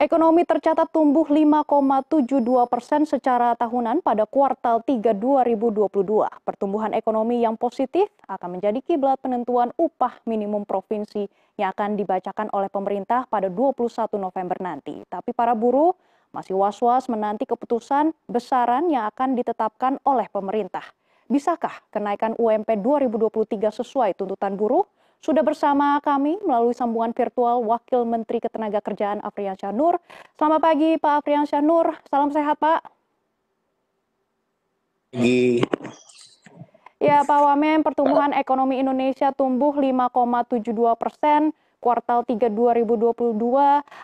Ekonomi tercatat tumbuh 5,72 persen secara tahunan pada kuartal 3 2022. Pertumbuhan ekonomi yang positif akan menjadi kiblat penentuan upah minimum provinsi yang akan dibacakan oleh pemerintah pada 21 November nanti. Tapi para buruh masih was-was menanti keputusan besaran yang akan ditetapkan oleh pemerintah. Bisakah kenaikan UMP 2023 sesuai tuntutan buruh? Sudah bersama kami melalui sambungan virtual Wakil Menteri Ketenagakerjaan Afriansyah Nur. Selamat pagi Pak Afriansyah Nur, salam sehat Pak. Pagi. Ya Pak Wamen, pertumbuhan ekonomi Indonesia tumbuh 5,72 persen kuartal 3 2022.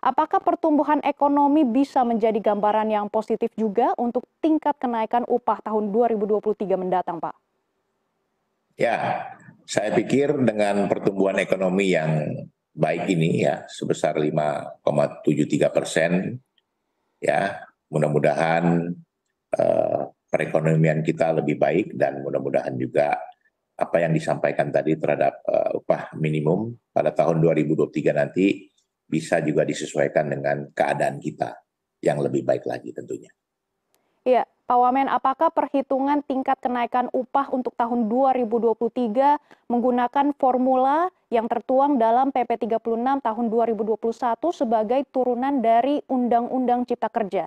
Apakah pertumbuhan ekonomi bisa menjadi gambaran yang positif juga untuk tingkat kenaikan upah tahun 2023 mendatang Pak? Ya, saya pikir dengan pertumbuhan ekonomi yang baik ini ya sebesar 5,73 persen ya mudah-mudahan uh, perekonomian kita lebih baik dan mudah-mudahan juga apa yang disampaikan tadi terhadap uh, upah minimum pada tahun 2023 nanti bisa juga disesuaikan dengan keadaan kita yang lebih baik lagi tentunya. Iya, Pak Wamen, apakah perhitungan tingkat kenaikan upah untuk tahun 2023 menggunakan formula yang tertuang dalam PP 36 tahun 2021 sebagai turunan dari Undang-Undang Cipta Kerja?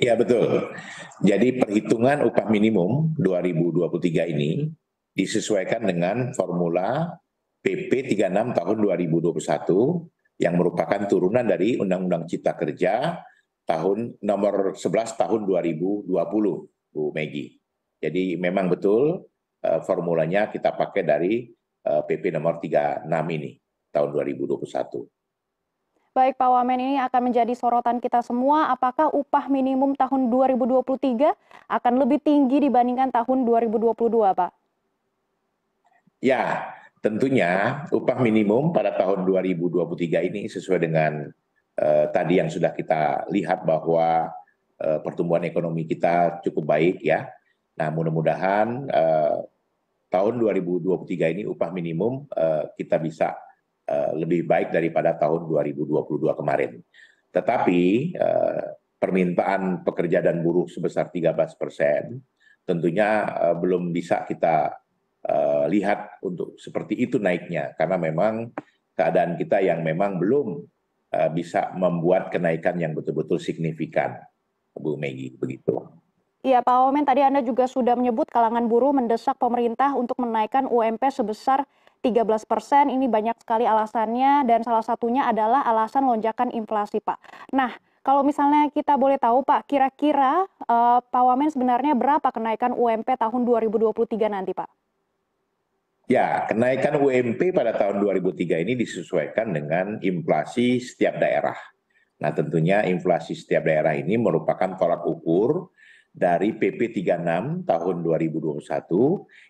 Iya betul. Jadi perhitungan upah minimum 2023 ini disesuaikan dengan formula PP 36 tahun 2021 yang merupakan turunan dari Undang-Undang Cipta Kerja tahun nomor 11 tahun 2020 Bu Megi. Jadi memang betul uh, formulanya kita pakai dari uh, eh, PP nomor 36 ini tahun 2021. Baik Pak Wamen ini akan menjadi sorotan kita semua apakah upah minimum tahun 2023 akan lebih tinggi dibandingkan tahun 2022 Pak? Ya, tentunya upah minimum pada tahun 2023 ini sesuai dengan eh, tadi yang sudah kita lihat bahwa eh, pertumbuhan ekonomi kita cukup baik ya. Nah mudah-mudahan eh, tahun 2023 ini upah minimum eh, kita bisa eh, lebih baik daripada tahun 2022 kemarin. Tetapi eh, permintaan pekerja dan buruh sebesar 13 persen tentunya belum bisa kita lihat untuk seperti itu naiknya karena memang keadaan kita yang memang belum Eh, bisa membuat kenaikan yang betul-betul signifikan, Bu Megi, begitu. Iya Pak Wamen, tadi Anda juga sudah menyebut kalangan buruh mendesak pemerintah untuk menaikkan UMP sebesar 13 persen. Ini banyak sekali alasannya dan salah satunya adalah alasan lonjakan inflasi Pak. Nah, kalau misalnya kita boleh tahu Pak, kira-kira uh, Pak Wamen sebenarnya berapa kenaikan UMP tahun 2023 nanti Pak? Ya, kenaikan UMP pada tahun 2003 ini disesuaikan dengan inflasi setiap daerah. Nah, tentunya inflasi setiap daerah ini merupakan tolak ukur dari PP 36 tahun 2021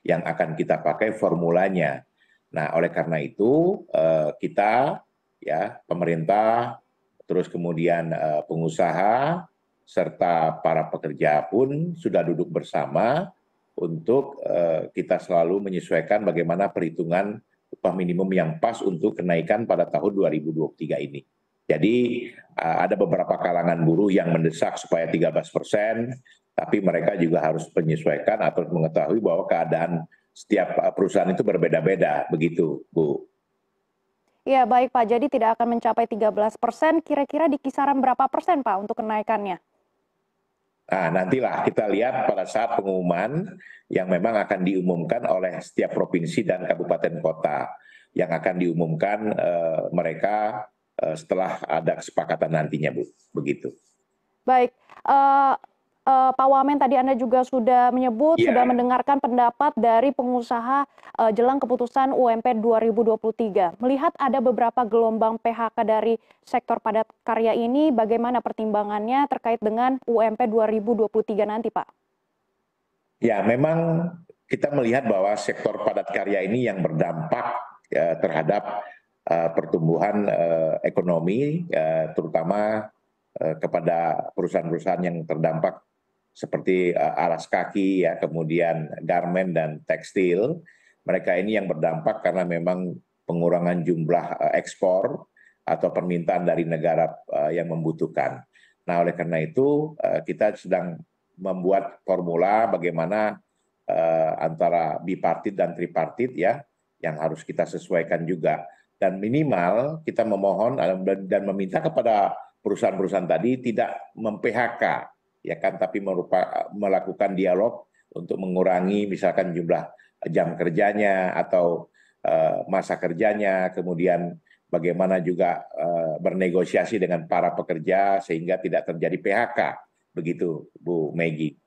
yang akan kita pakai formulanya. Nah, oleh karena itu eh, kita ya pemerintah terus kemudian eh, pengusaha serta para pekerja pun sudah duduk bersama untuk uh, kita selalu menyesuaikan bagaimana perhitungan upah minimum yang pas untuk kenaikan pada tahun 2023 ini. Jadi uh, ada beberapa kalangan buruh yang mendesak supaya 13 persen, tapi mereka juga harus menyesuaikan atau mengetahui bahwa keadaan setiap perusahaan itu berbeda-beda, begitu Bu. Ya baik Pak, jadi tidak akan mencapai 13 persen, kira-kira di kisaran berapa persen Pak untuk kenaikannya? Nah, nantilah kita lihat pada saat pengumuman yang memang akan diumumkan oleh setiap provinsi dan kabupaten kota yang akan diumumkan uh, mereka uh, setelah ada kesepakatan nantinya, Bu. Begitu. Baik. Uh, uh, Pak Wamen tadi Anda juga sudah menyebut yeah. sudah mendengarkan pendapat dari pengusaha uh, jelang keputusan UMP 2023. Melihat ada beberapa gelombang PHK dari sektor padat karya ini, bagaimana pertimbangannya terkait dengan UMP 2023 nanti, Pak? Ya, memang kita melihat bahwa sektor padat karya ini yang berdampak ya, terhadap uh, pertumbuhan uh, ekonomi, uh, terutama kepada perusahaan-perusahaan yang terdampak seperti uh, alas kaki ya kemudian garmen dan tekstil. Mereka ini yang berdampak karena memang pengurangan jumlah uh, ekspor atau permintaan dari negara uh, yang membutuhkan. Nah, oleh karena itu kita sedang membuat formula bagaimana antara bipartit dan tripartit ya yang harus kita sesuaikan juga. Dan minimal kita memohon dan meminta kepada perusahaan-perusahaan tadi tidak mem-PHK ya kan tapi melakukan dialog untuk mengurangi misalkan jumlah jam kerjanya atau uh, masa kerjanya kemudian bagaimana juga uh, bernegosiasi dengan para pekerja sehingga tidak terjadi PHK. Begitu, Bu Megi.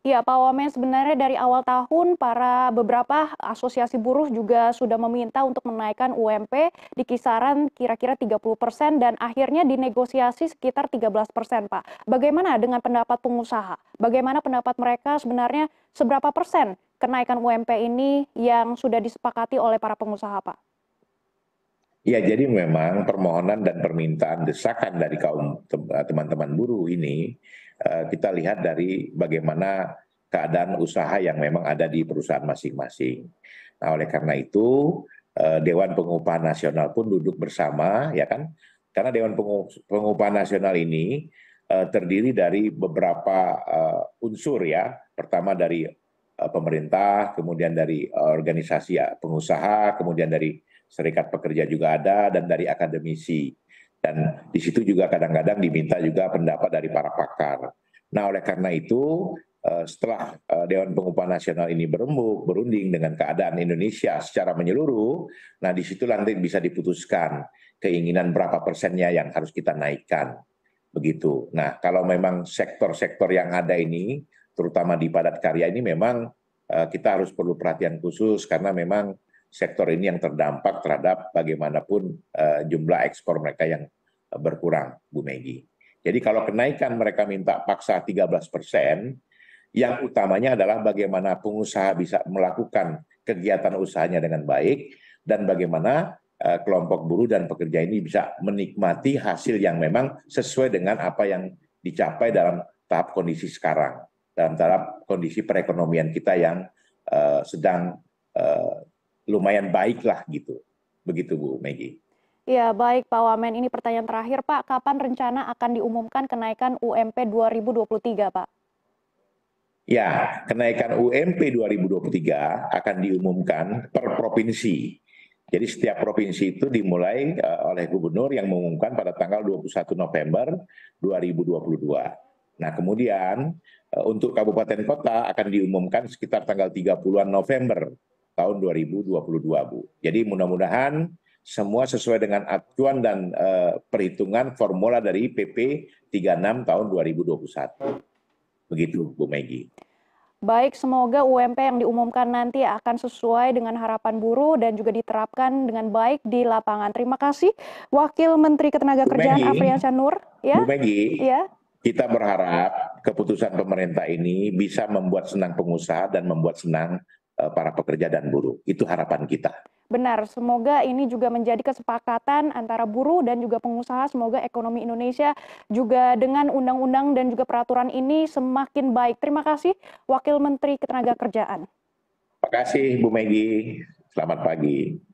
Ya, Pak Wamen, sebenarnya dari awal tahun para beberapa asosiasi buruh juga sudah meminta untuk menaikkan UMP di kisaran kira-kira 30 persen dan akhirnya dinegosiasi sekitar 13 persen, Pak. Bagaimana dengan pendapat pengusaha? Bagaimana pendapat mereka sebenarnya seberapa persen kenaikan UMP ini yang sudah disepakati oleh para pengusaha, Pak? Ya, jadi memang permohonan dan permintaan desakan dari kaum teman-teman buruh ini kita lihat dari bagaimana keadaan usaha yang memang ada di perusahaan masing-masing. Nah, oleh karena itu eh, Dewan Pengupahan Nasional pun duduk bersama, ya kan? Karena Dewan Pengupahan Nasional ini terdiri dari beberapa unsur ya. Pertama dari pemerintah, kemudian dari organisasi ya, pengusaha, kemudian dari serikat pekerja juga ada dan dari akademisi. Dan di situ juga kadang-kadang diminta juga pendapat dari para pakar. Nah, oleh karena itu eh, setelah eh, Dewan Pengupahan Nasional ini berembuk, berunding dengan keadaan Indonesia secara menyeluruh, nah di situ nanti bisa diputuskan keinginan berapa persennya yang harus kita naikkan. Begitu. Nah, kalau memang sektor-sektor yang ada ini, terutama di padat karya ini memang eh, kita harus perlu perhatian khusus karena memang sektor ini yang terdampak terhadap bagaimanapun uh, jumlah ekspor mereka yang berkurang, Bu Megi. Jadi kalau kenaikan mereka minta paksa 13 persen, yang utamanya adalah bagaimana pengusaha bisa melakukan kegiatan usahanya dengan baik dan bagaimana uh, kelompok buruh dan pekerja ini bisa menikmati hasil yang memang sesuai dengan apa yang dicapai dalam tahap kondisi sekarang, dalam tahap kondisi perekonomian kita yang uh, sedang lumayan baik lah gitu. Begitu Bu Megi. Ya baik Pak Wamen, ini pertanyaan terakhir Pak, kapan rencana akan diumumkan kenaikan UMP 2023 Pak? Ya, kenaikan UMP 2023 akan diumumkan per provinsi. Jadi setiap provinsi itu dimulai uh, oleh gubernur yang mengumumkan pada tanggal 21 November 2022. Nah, kemudian uh, untuk kabupaten kota akan diumumkan sekitar tanggal 30-an November tahun 2022 Bu. Jadi mudah-mudahan semua sesuai dengan acuan dan uh, perhitungan formula dari PP 36 tahun 2021. Begitu Bu Megi. Baik, semoga UMP yang diumumkan nanti akan sesuai dengan harapan buruh dan juga diterapkan dengan baik di lapangan. Terima kasih Wakil Menteri Ketenagakerjaan Afriansyah Nur. Ya. Bu Megi, ya. kita berharap keputusan pemerintah ini bisa membuat senang pengusaha dan membuat senang para pekerja dan buruh. Itu harapan kita. Benar, semoga ini juga menjadi kesepakatan antara buruh dan juga pengusaha. Semoga ekonomi Indonesia juga dengan undang-undang dan juga peraturan ini semakin baik. Terima kasih Wakil Menteri Ketenagakerjaan. Terima kasih Bu Megi. Selamat pagi.